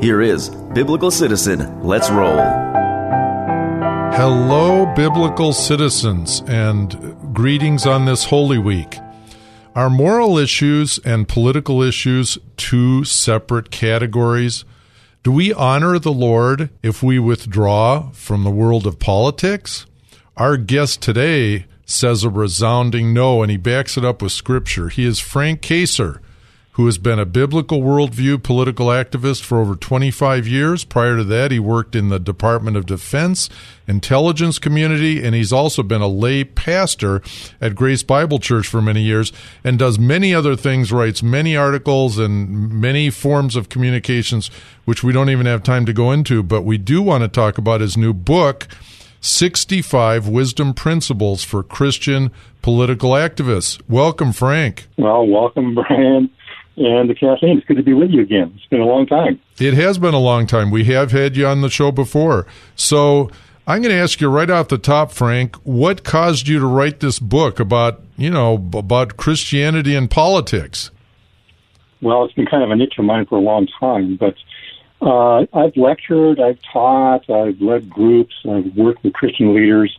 Here is Biblical Citizen. Let's roll. Hello, biblical citizens, and greetings on this Holy Week. Are moral issues and political issues two separate categories? Do we honor the Lord if we withdraw from the world of politics? Our guest today says a resounding no, and he backs it up with scripture. He is Frank Kacer, who has been a biblical worldview political activist for over 25 years. Prior to that, he worked in the Department of Defense, intelligence community, and he's also been a lay pastor at Grace Bible Church for many years and does many other things, writes many articles and many forms of communications, which we don't even have time to go into. But we do want to talk about his new book. 65 Wisdom Principles for Christian Political Activists. Welcome, Frank. Well, welcome, Brian and the Kathleen. It's good to be with you again. It's been a long time. It has been a long time. We have had you on the show before. So I'm going to ask you right off the top, Frank, what caused you to write this book about, you know, about Christianity and politics? Well, it's been kind of a niche of mine for a long time, but uh, I've lectured, I've taught, I've led groups, I've worked with Christian leaders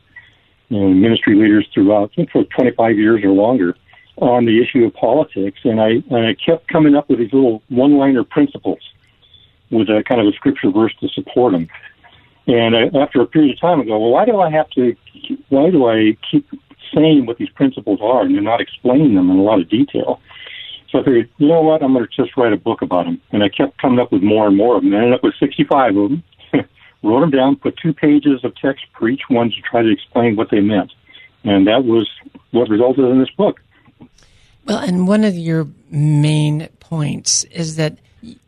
and ministry leaders throughout, I think for 25 years or longer on the issue of politics, and I and I kept coming up with these little one-liner principles with a kind of a scripture verse to support them. And I, after a period of time, I go, well, why do I have to? Why do I keep saying what these principles are and not explaining them in a lot of detail? So I figured, you know what, I'm going to just write a book about them. And I kept coming up with more and more of them. I ended up with 65 of them. Wrote them down, put two pages of text for each one to try to explain what they meant. And that was what resulted in this book. Well, and one of your main points is that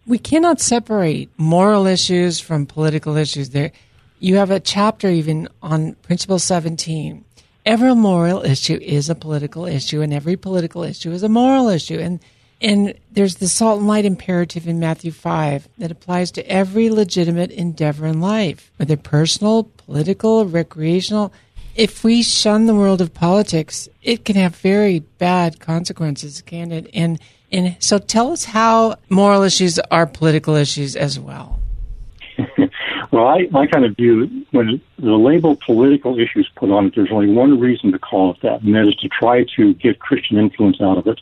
we cannot separate moral issues from political issues. There, you have a chapter even on Principle 17. Every moral issue is a political issue, and every political issue is a moral issue. And and there's the salt and light imperative in Matthew 5 that applies to every legitimate endeavor in life, whether personal, political, recreational if we shun the world of politics, it can have very bad consequences, can it? And and so tell us how moral issues are political issues as well. well, I, I kind of view when the label political issues put on it, there's only one reason to call it that, and that is to try to get Christian influence out of it.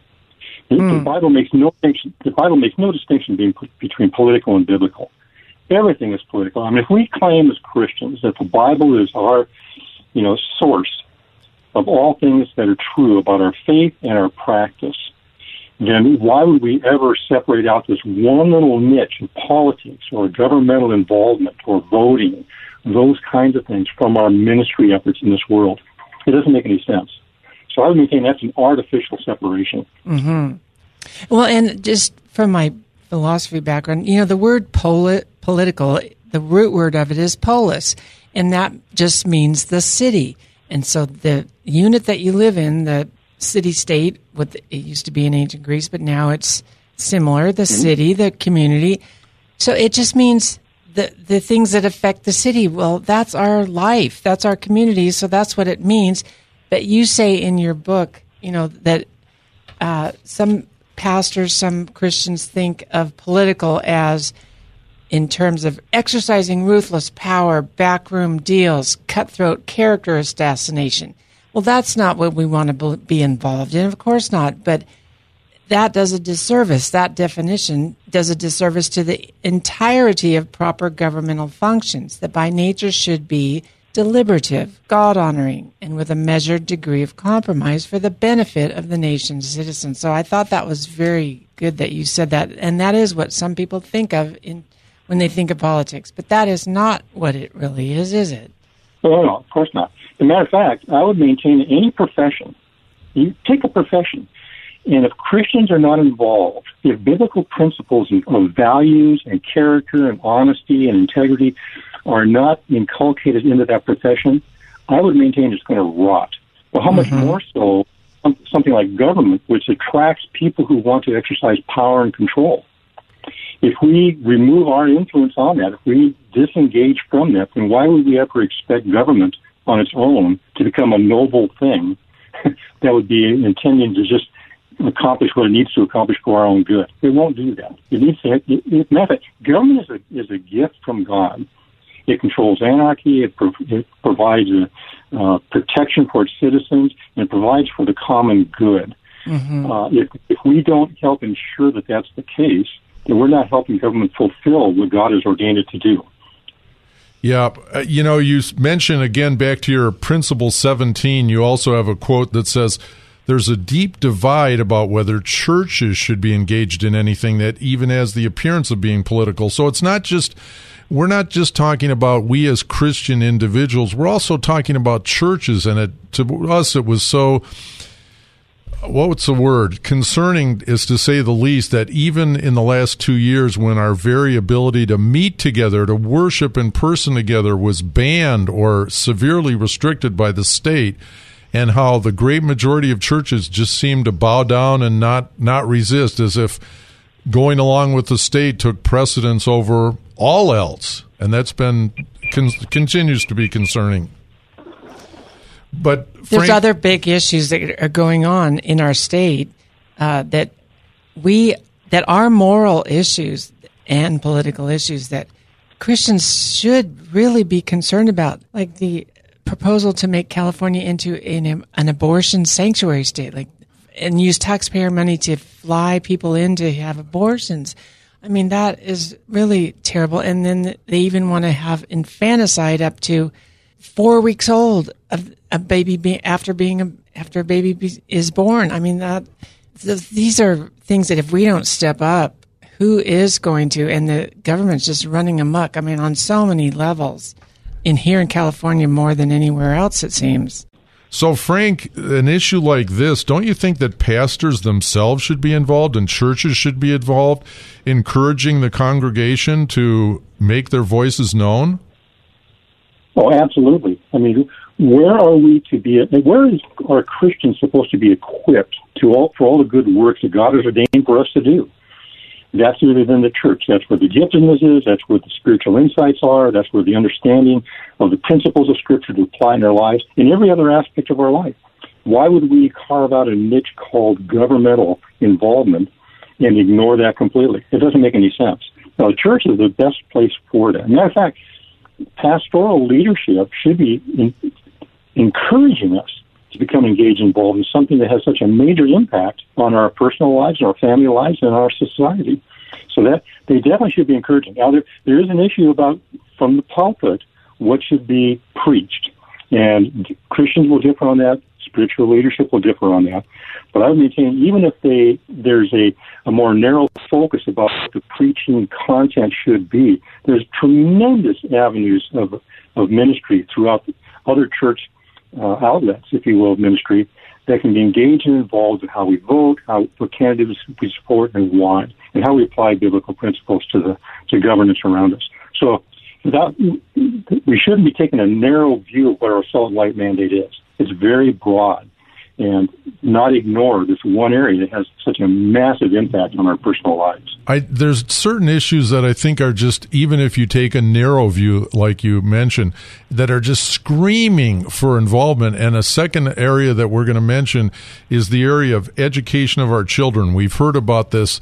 The, mm. the Bible makes no distinction. The Bible makes no distinction being, between political and biblical. Everything is political. I mean, if we claim as Christians that the Bible is our you know, source of all things that are true about our faith and our practice, then why would we ever separate out this one little niche of politics or governmental involvement or voting, those kinds of things from our ministry efforts in this world? It doesn't make any sense. So I would maintain that's an artificial separation. Mm-hmm. Well, and just from my philosophy background, you know, the word poli- political, the root word of it is polis and that just means the city. And so the unit that you live in, the city state, what it used to be in ancient Greece, but now it's similar, the mm-hmm. city, the community. So it just means the the things that affect the city. Well, that's our life, that's our community, so that's what it means. But you say in your book, you know, that uh, some pastors, some Christians think of political as in terms of exercising ruthless power, backroom deals, cutthroat character assassination. Well, that's not what we want to be involved in, of course not. But that does a disservice. That definition does a disservice to the entirety of proper governmental functions that by nature should be deliberative, God honoring, and with a measured degree of compromise for the benefit of the nation's citizens. So I thought that was very good that you said that. And that is what some people think of in, when they think of politics. But that is not what it really is, is it? No, no, of course not. As a matter of fact, I would maintain any profession. You take a profession, and if Christians are not involved, if biblical principles of values and character and honesty and integrity are not inculcated into that profession, I would maintain it's going to rot. Well, how much Mm-hmm. more so something like government, which attracts people who want to exercise power and control? If we remove our influence on that, if we disengage from that, then why would we ever expect government on its own to become a noble thing that would be intending to just accomplish what it needs to accomplish for our own good? It won't do that. It needs to. It, it, matter of government is a is a gift from God. It controls anarchy. It, pro- it provides a, uh, protection for its citizens, and it provides for the common good. Uh, if, if we don't help ensure that that's the case, we're not helping government fulfill what God has ordained it to do. Yeah, uh, you know, you mentioned again back to your principle 17, you also have a quote that says there's a deep divide about whether churches should be engaged in anything that even has the appearance of being political. So it's not just we're not just talking about we as Christian individuals, we're also talking about churches and it to us it was so what's the word? Concerning is to say the least that even in the last two years when our very ability to meet together to worship in person together was banned or severely restricted by the state and how the great majority of churches just seemed to bow down and not not resist as if going along with the state took precedence over all else. And that's been con- continues to be concerning but There's other big issues that are going on in our state uh, that we that are moral issues and political issues that Christians should really be concerned about, like the proposal to make California into an, an abortion sanctuary state, like and use taxpayer money to fly people in to have abortions. I mean, that is really terrible. And then they even want to have infanticide up to four weeks old of a baby be, after being a, after a baby be, is born. I mean that th- these are things that if we don't step up, who is going to? And the government's just running amok. I mean, on so many levels. In here in California, more than anywhere else, it seems. So, Frank, an issue like this, don't you think that pastors themselves should be involved and churches should be involved, encouraging the congregation to make their voices known? Oh, absolutely. I mean, where are we to be? Where is are Christians supposed to be equipped to all for all the good works that God has ordained for us to do? That's within the church. That's where the giftedness is. That's where the spiritual insights are. That's where the understanding of the principles of Scripture to apply in our lives in every other aspect of our life. Why would we carve out a niche called governmental involvement and ignore that completely? It doesn't make any sense. Now, the church is the best place for that. Matter of fact, pastoral leadership should be in, encouraging us to become engaged involved in something that has such a major impact on our personal lives, our family lives, and our society. So that they definitely should be encouraging. Now there there is an issue about from the pulpit what should be preached, and Christians will differ on that. Spiritual leadership will differ on that. But I would maintain even if they there's a, a more narrow focus about what the preaching content should be, there's tremendous avenues of of ministry throughout other church uh, outlets, if you will, of ministry that can be engaged and involved in how we vote, how what candidates we support and want, and how we apply biblical principles to the to governance around us. So that we shouldn't be taking a narrow view of what our salt and light mandate is. It's very broad and not ignore this one area that has such a massive impact on our personal lives. I, there's certain issues that I think are just, even if you take a narrow view, like you mentioned, that are just screaming for involvement. And a second area that we're going to mention is the area of education of our children. We've heard about this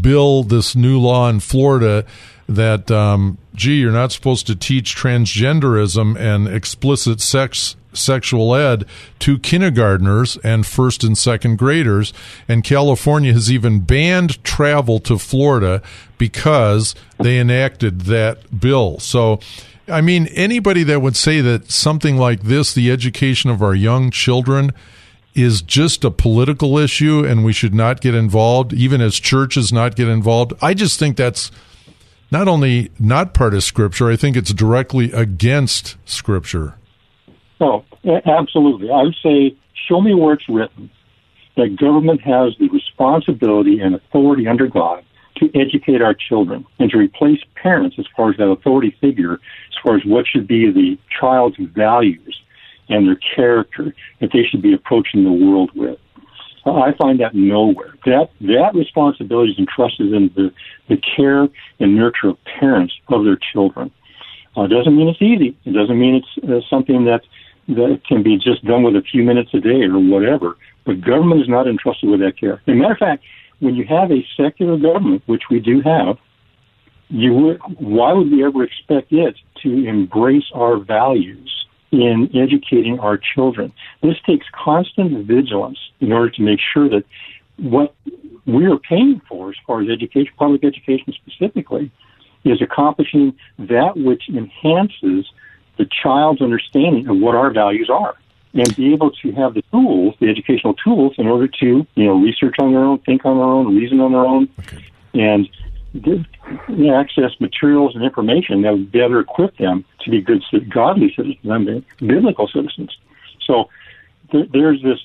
bill, this new law in Florida that, um, gee, you're not supposed to teach transgenderism and explicit sex sexual ed to kindergartners and first and second graders. And California has even banned travel to Florida because they enacted that bill. So, I mean, anybody that would say that something like this, the education of our young children, is just a political issue and we should not get involved, even as churches not get involved, I just think that's not only not part of Scripture, I think it's directly against Scripture. Oh, absolutely. I would say, show me where it's written that government has the responsibility and authority under God to educate our children and to replace parents as far as that authority figure, as far as what should be the child's values and their character that they should be approaching the world with. I find that nowhere. That that responsibility is entrusted in the, the care and nurture of parents of their children. Uh, doesn't mean it's easy. It doesn't mean it's uh, something that that can be just done with a few minutes a day or whatever. But government is not entrusted with that care. As a matter of fact, when you have a secular government, which we do have, you would, why would we ever expect it to embrace our values in educating our children. This takes constant vigilance in order to make sure that what we are paying for, as far as education, public education specifically, is accomplishing that which enhances the child's understanding of what our values are and be able to have the tools, the educational tools, in order to, you know, research on their own, think on their own, reason on their own, okay. and access materials and information that would better equip them to be good, godly citizens, I mean, biblical citizens. So th- there's this,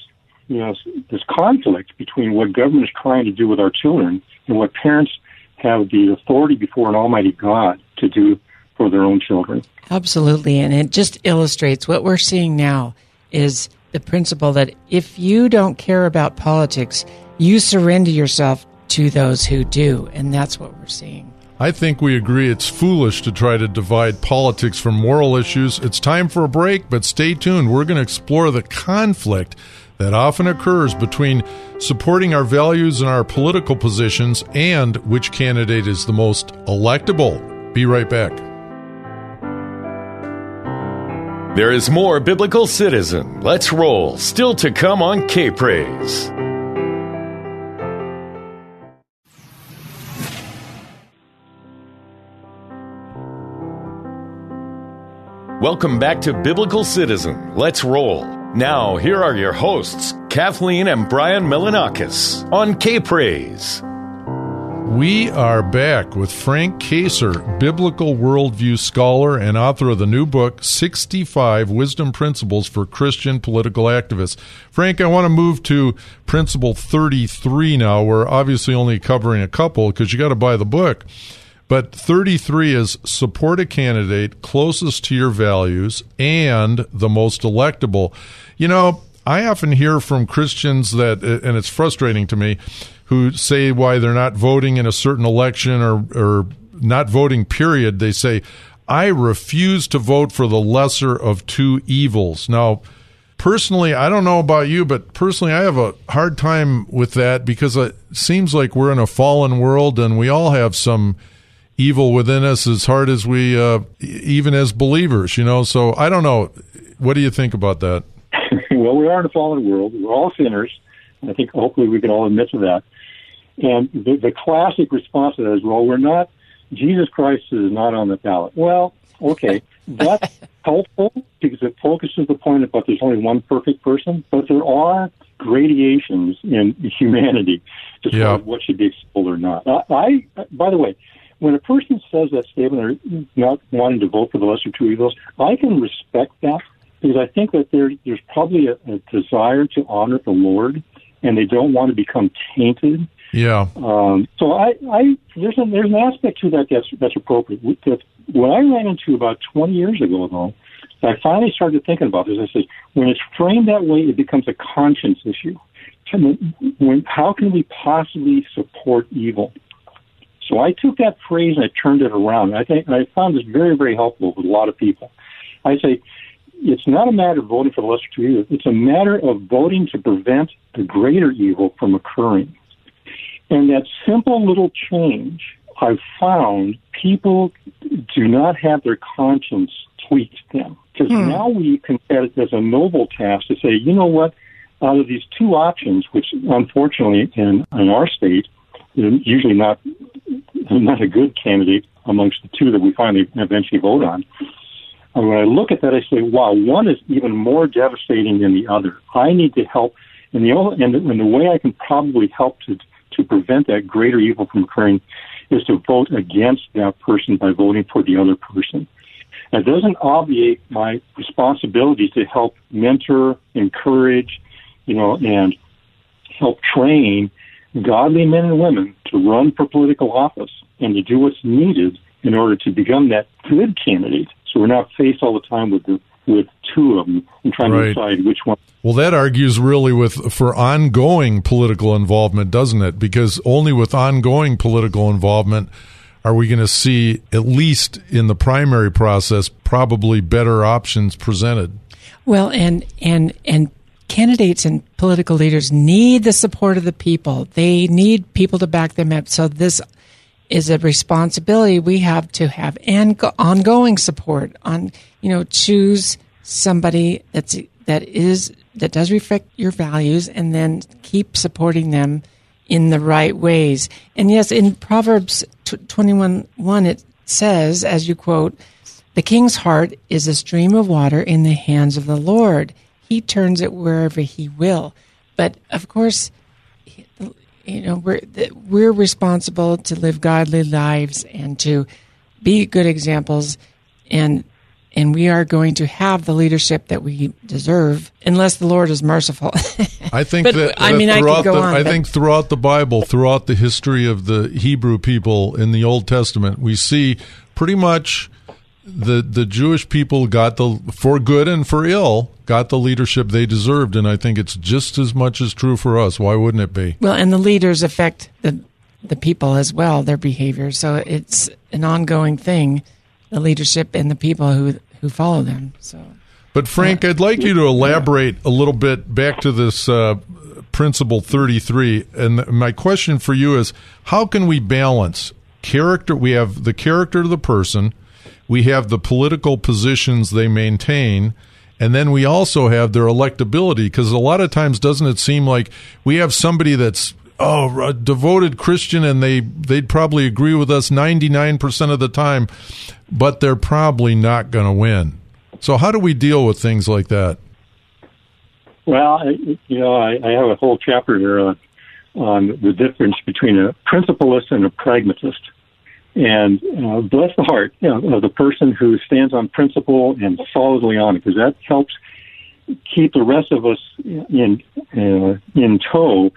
you know, this conflict between what government is trying to do with our children and what parents have the authority before an Almighty God to do for their own children. Absolutely, and it just illustrates what we're seeing now is the principle that if you don't care about politics, you surrender yourself to those who do. And that's what we're seeing. I think we agree it's foolish to try to divide politics from moral issues. It's time for a break, but stay tuned. We're going to explore the conflict that often occurs between supporting our values and our political positions and which candidate is the most electable. Be right back. There is more Biblical Citizen. Let's roll. Still to come on K Praise. Welcome back to Biblical Citizen. Let's roll. Now, here are your hosts, Kathleen and Brian Milanakis on K Praise. We are back with Frank Kacer, biblical worldview scholar and author of the new book, 65 Wisdom Principles for Christian Political Activists. Frank, I want to move to principle 33 now. We're obviously only covering a couple because you got to buy the book. But 33 is support a candidate closest to your values and the most electable. You know, I often hear from Christians that, and it's frustrating to me, who say why they're not voting in a certain election or, or not voting, period. They say, I refuse to vote for the lesser of two evils. Now, personally, I don't know about you, but personally, I have a hard time with that because it seems like we're in a fallen world and we all have some evil within us as hard as we, uh, even as believers, you know. So I don't know. What do you think about that? well, we are in a fallen world. We're all sinners. I think hopefully we can all admit to that. And the, the classic response to that is, well, we're not, Jesus Christ is not on the ballot. Well, okay, that's helpful because it focuses the point about there's only one perfect person, but there are gradations in humanity as yeah. far as what should be expelled or not. I, I, by the way, when a person says that statement or not wanting to vote for the lesser two evils, I can respect that because I think that there, there's probably a, a desire to honor the Lord, and they don't want to become tainted. Yeah. Um, so I, I there's a, there's an aspect to that that's that's appropriate. When I ran into about 20 years ago, though, I finally started thinking about this. I said, when it's framed that way, it becomes a conscience issue. When, how can we possibly support evil? So I took that phrase and I turned it around. I think I found this very, very helpful with a lot of people. I say it's not a matter of voting for the lesser two evils. It's a matter of voting to prevent the greater evil from occurring. And that simple little change, I've found people do not have their conscience tweaked then. Because Hmm. now we can set it as a noble task to say, you know what, out of these two options, which unfortunately in, in our state is usually not not a good candidate amongst the two that we finally eventually vote on. And when I look at that, I say, wow, one is even more devastating than the other. I need to help, and the only, and, the, and the way I can probably help to to prevent that greater evil from occurring is to vote against that person by voting for the other person. That doesn't obviate my responsibility to help mentor, encourage, you know, and help train godly men and women to run for political office and to do what's needed in order to become that good candidate. So we're not faced all the time with the, with two of them and trying Right. to decide which one. Well, that argues really with for ongoing political involvement, doesn't it? Because only with ongoing political involvement are we going to see, at least in the primary process, probably better options presented. Well, and and and candidates and political leaders need the support of the people. They need people to back them up. So this is a responsibility we have to have and go- ongoing support on you know choose somebody that's that is that does reflect your values and then keep supporting them in the right ways. And yes, in Proverbs tw- 21 1, it says, as you quote, the king's heart is a stream of water in the hands of the Lord. He turns it wherever he will. But of course, you know, we're, we're responsible to live godly lives and to be good examples and and we are going to have the leadership that we deserve unless the Lord is merciful. I think But, that, I that mean, I could throughout go the, on, I but- think throughout the Bible, throughout the history of the Hebrew people in the Old Testament, we see pretty much the the Jewish people got the for good and for ill got the leadership they deserved, and I think it's just as much as true for us. Why wouldn't it be? Well, and the leaders affect the the people as well, their behavior. So it's an ongoing thing, the leadership and the people who who follow them. So But Frank, I'd like you to elaborate a little bit back to this uh, principle 33. And my question for you is how can we balance character? We have the character of the person, we have the political positions they maintain, and then we also have their electability. Because a lot of times, doesn't it seem like we have somebody that's oh a devoted Christian and they they'd probably agree with us 99% of the time, but they're probably not going to win. So how do we deal with things like that? Well, you know, I, I have a whole chapter here on, on the difference between a principalist and a pragmatist. And uh, bless the heart you know, of the person who stands on principle and solidly on it, because that helps keep the rest of us in uh, in tow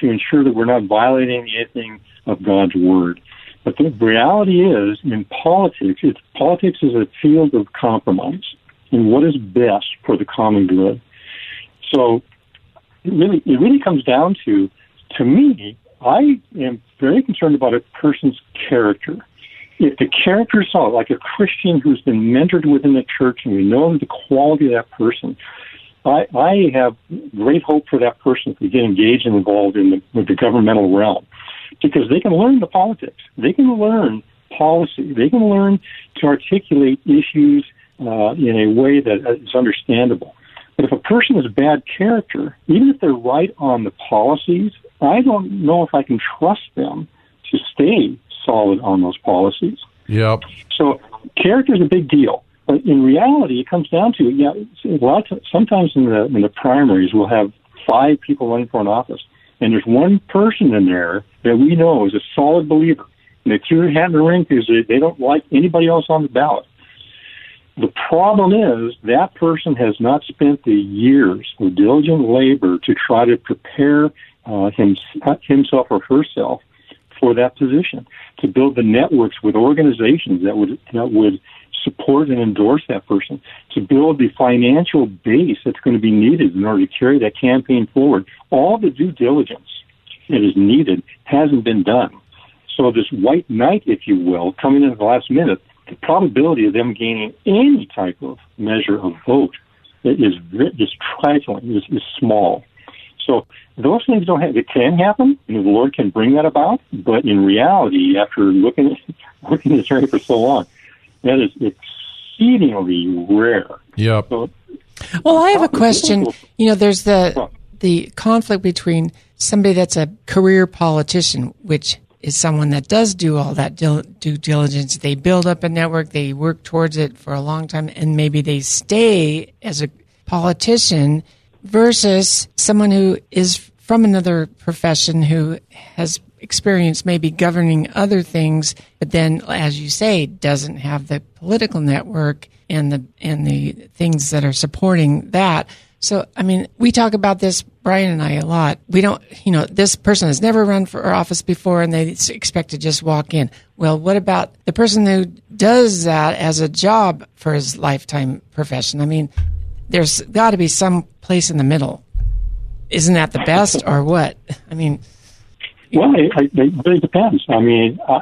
to ensure that we're not violating anything of God's word. But the reality is, in politics, it's, politics is a field of compromise and what is best for the common good. So it really, it really comes down to, to me, I am very concerned about a person's character. If the character is solid, like a Christian who's been mentored within the church, and we know the quality of that person, I, I have great hope for that person to get engaged and involved in the, with the governmental realm because they can learn the politics. They can learn policy. They can learn to articulate issues uh, in a way that is understandable. But if a person is bad character, even if they're right on the policies, I don't know if I can trust them to stay solid on those policies. Yep. So character is a big deal. But in reality, it comes down to yeah. A lot of, sometimes in the in the primaries, we'll have five people running for an office, and there's one person in there that we know is a solid believer, and they threw their hat in the ring because they, they don't like anybody else on the ballot. The problem is that person has not spent the years of diligent labor to try to prepare uh, himself or herself for that position, to build the networks with organizations that would that would support and endorse that person, to build the financial base that's going to be needed in order to carry that campaign forward. All the due diligence that is needed hasn't been done. So this white knight, if you will, coming in at the last minute, the probability of them gaining any type of measure of vote is is trifling, is, is small. So those things don't have. It can happen, and the Lord can bring that about. But in reality, after looking looking this area for so long, that is exceedingly rare. Yep. So, Well, I have a question. You know, there's the the conflict between somebody that's a career politician, which is someone that does do all that due diligence. They build up a network, they work towards it for a long time, and maybe they stay as a politician versus someone who is from another profession who has experience maybe governing other things, but then, as you say, doesn't have the political network and the and the things that are supporting that. So, I mean, we talk about this, Brian and I, a lot. We don't, you know, this person has never run for office before and they expect to just walk in. Well, what about the person who does that as a job for his lifetime profession? I mean, there's got to be some place in the middle. Isn't that the best or what? I mean, well, it, it really depends. I mean, uh,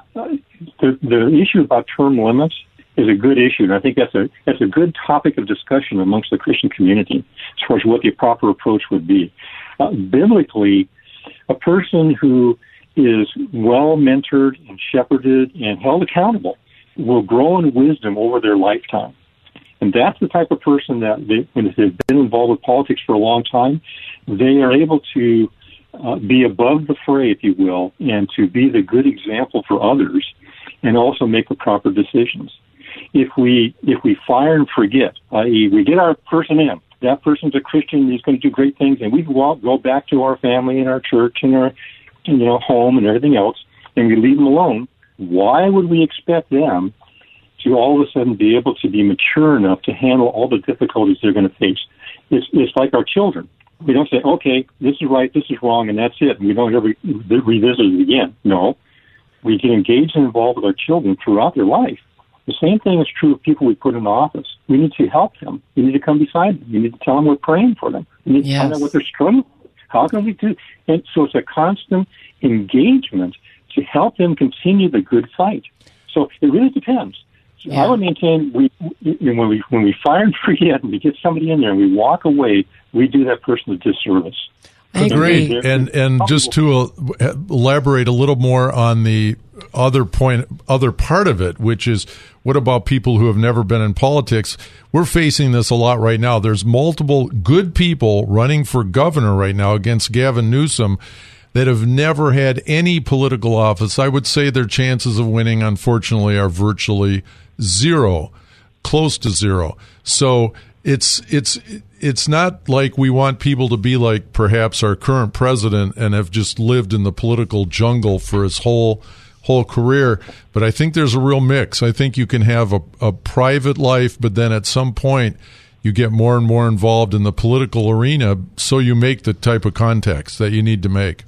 the the issue about term limits is a good issue, and I think that's a that's a good topic of discussion amongst the Christian community as far as what the proper approach would be. Uh, biblically, a person who is well mentored and shepherded and held accountable will grow in wisdom over their lifetime. And that's the type of person that they, when they've been involved with politics for a long time, they are able to uh, be above the fray, if you will, and to be the good example for others, and also make the proper decisions. If we if we fire and forget, i.e., we get our person in, that person's a Christian, he's going to do great things, and we go back to our family and our church and our you know home and everything else, and we leave them alone. Why would we expect them to all of a sudden be able to be mature enough to handle all the difficulties they're going to face? It's it's like our children we don't say, okay, this is right, this is wrong, and that's it. And we don't ever revisit it again. No, we get engaged and involved with our children throughout their life. The same thing is true of people we put in office. We need to help them. We need to come beside them. We need to tell them we're praying for them. We need to yes. find out what they're struggling with. How can we do? And so it's a constant engagement to help them continue the good fight. So it really depends. So yeah. I would maintain we when we when we fire and forget and we get somebody in there and we walk away, we do that person a disservice. Agreed. And and just to uh, elaborate a little more on the other point, other part of it, which is what about people who have never been in politics? We're facing this a lot right now. There's multiple good people running for governor right now against Gavin Newsom that have never had any political office. I would say their chances of winning, unfortunately, are virtually zero, close to zero. So it's it's it's not like we want people to be like perhaps our current president and have just lived in the political jungle for his whole whole career. But I think there's a real mix. I think you can have a, a private life, but then at some point you get more and more involved in the political arena, so you make the type of contacts that you need to make.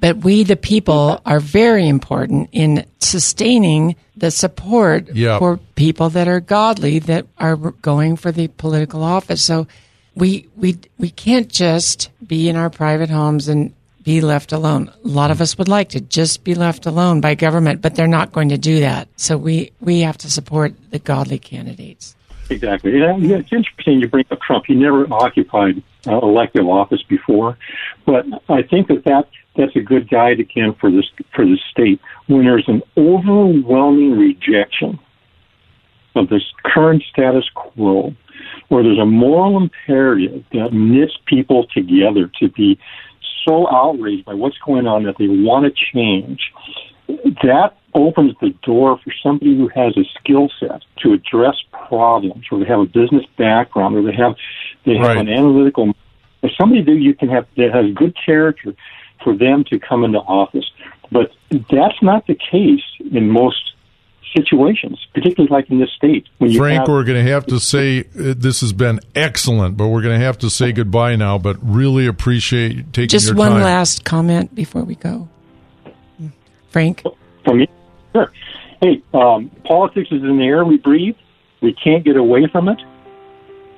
But we, the people, are very important in sustaining the support yep. for people that are godly that are going for the political office. So we we we can't just be in our private homes and be left alone. A lot of us would like to just be left alone by government, but they're not going to do that. So we we have to support the godly candidates. Exactly. Yeah, it's interesting you bring up Trump. He never occupied uh, elective office before, but I think that, that that's a good guide again for this for the state when there's an overwhelming rejection of this current status quo, where there's a moral imperative that knits people together to be so outraged by what's going on that they want to change. That opens the door for somebody who has a skill set to address problems, or they have a business background, or they have they have right. an analytical, or somebody that you can have that has good character for them to come into office. But that's not the case in most situations, particularly like in this state. When Frank, have- we're going to have to say uh, this has been excellent, but we're going to have to say goodbye now. But really appreciate you taking just your one time. last comment before we go, Frank. For me, sure. Hey, um, politics is in the air we breathe. We can't get away from it.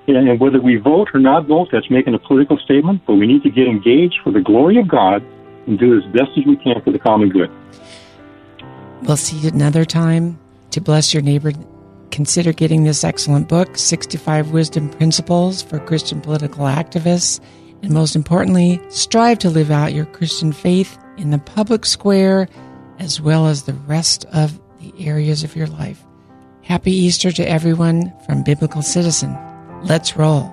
And whether we vote or not vote, that's making a political statement, but we need to get engaged for the glory of God and do as best as we can for the common good. We'll see you another time. To bless your neighbor, consider getting this excellent book, 65 Wisdom Principles for Christian Political Activists. And most importantly, strive to live out your Christian faith in the public square as well as the rest of the areas of your life. Happy Easter to everyone from Biblical Citizen. Let's roll.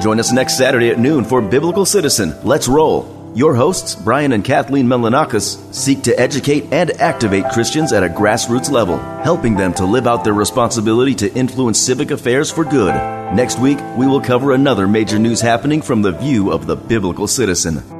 Join us next Saturday at noon for Biblical Citizen. Let's roll. Your hosts, Brian and Kathleen Melanakis, seek to educate and activate Christians at a grassroots level, helping them to live out their responsibility to influence civic affairs for good. Next week, we will cover another major news happening from the view of the biblical citizen.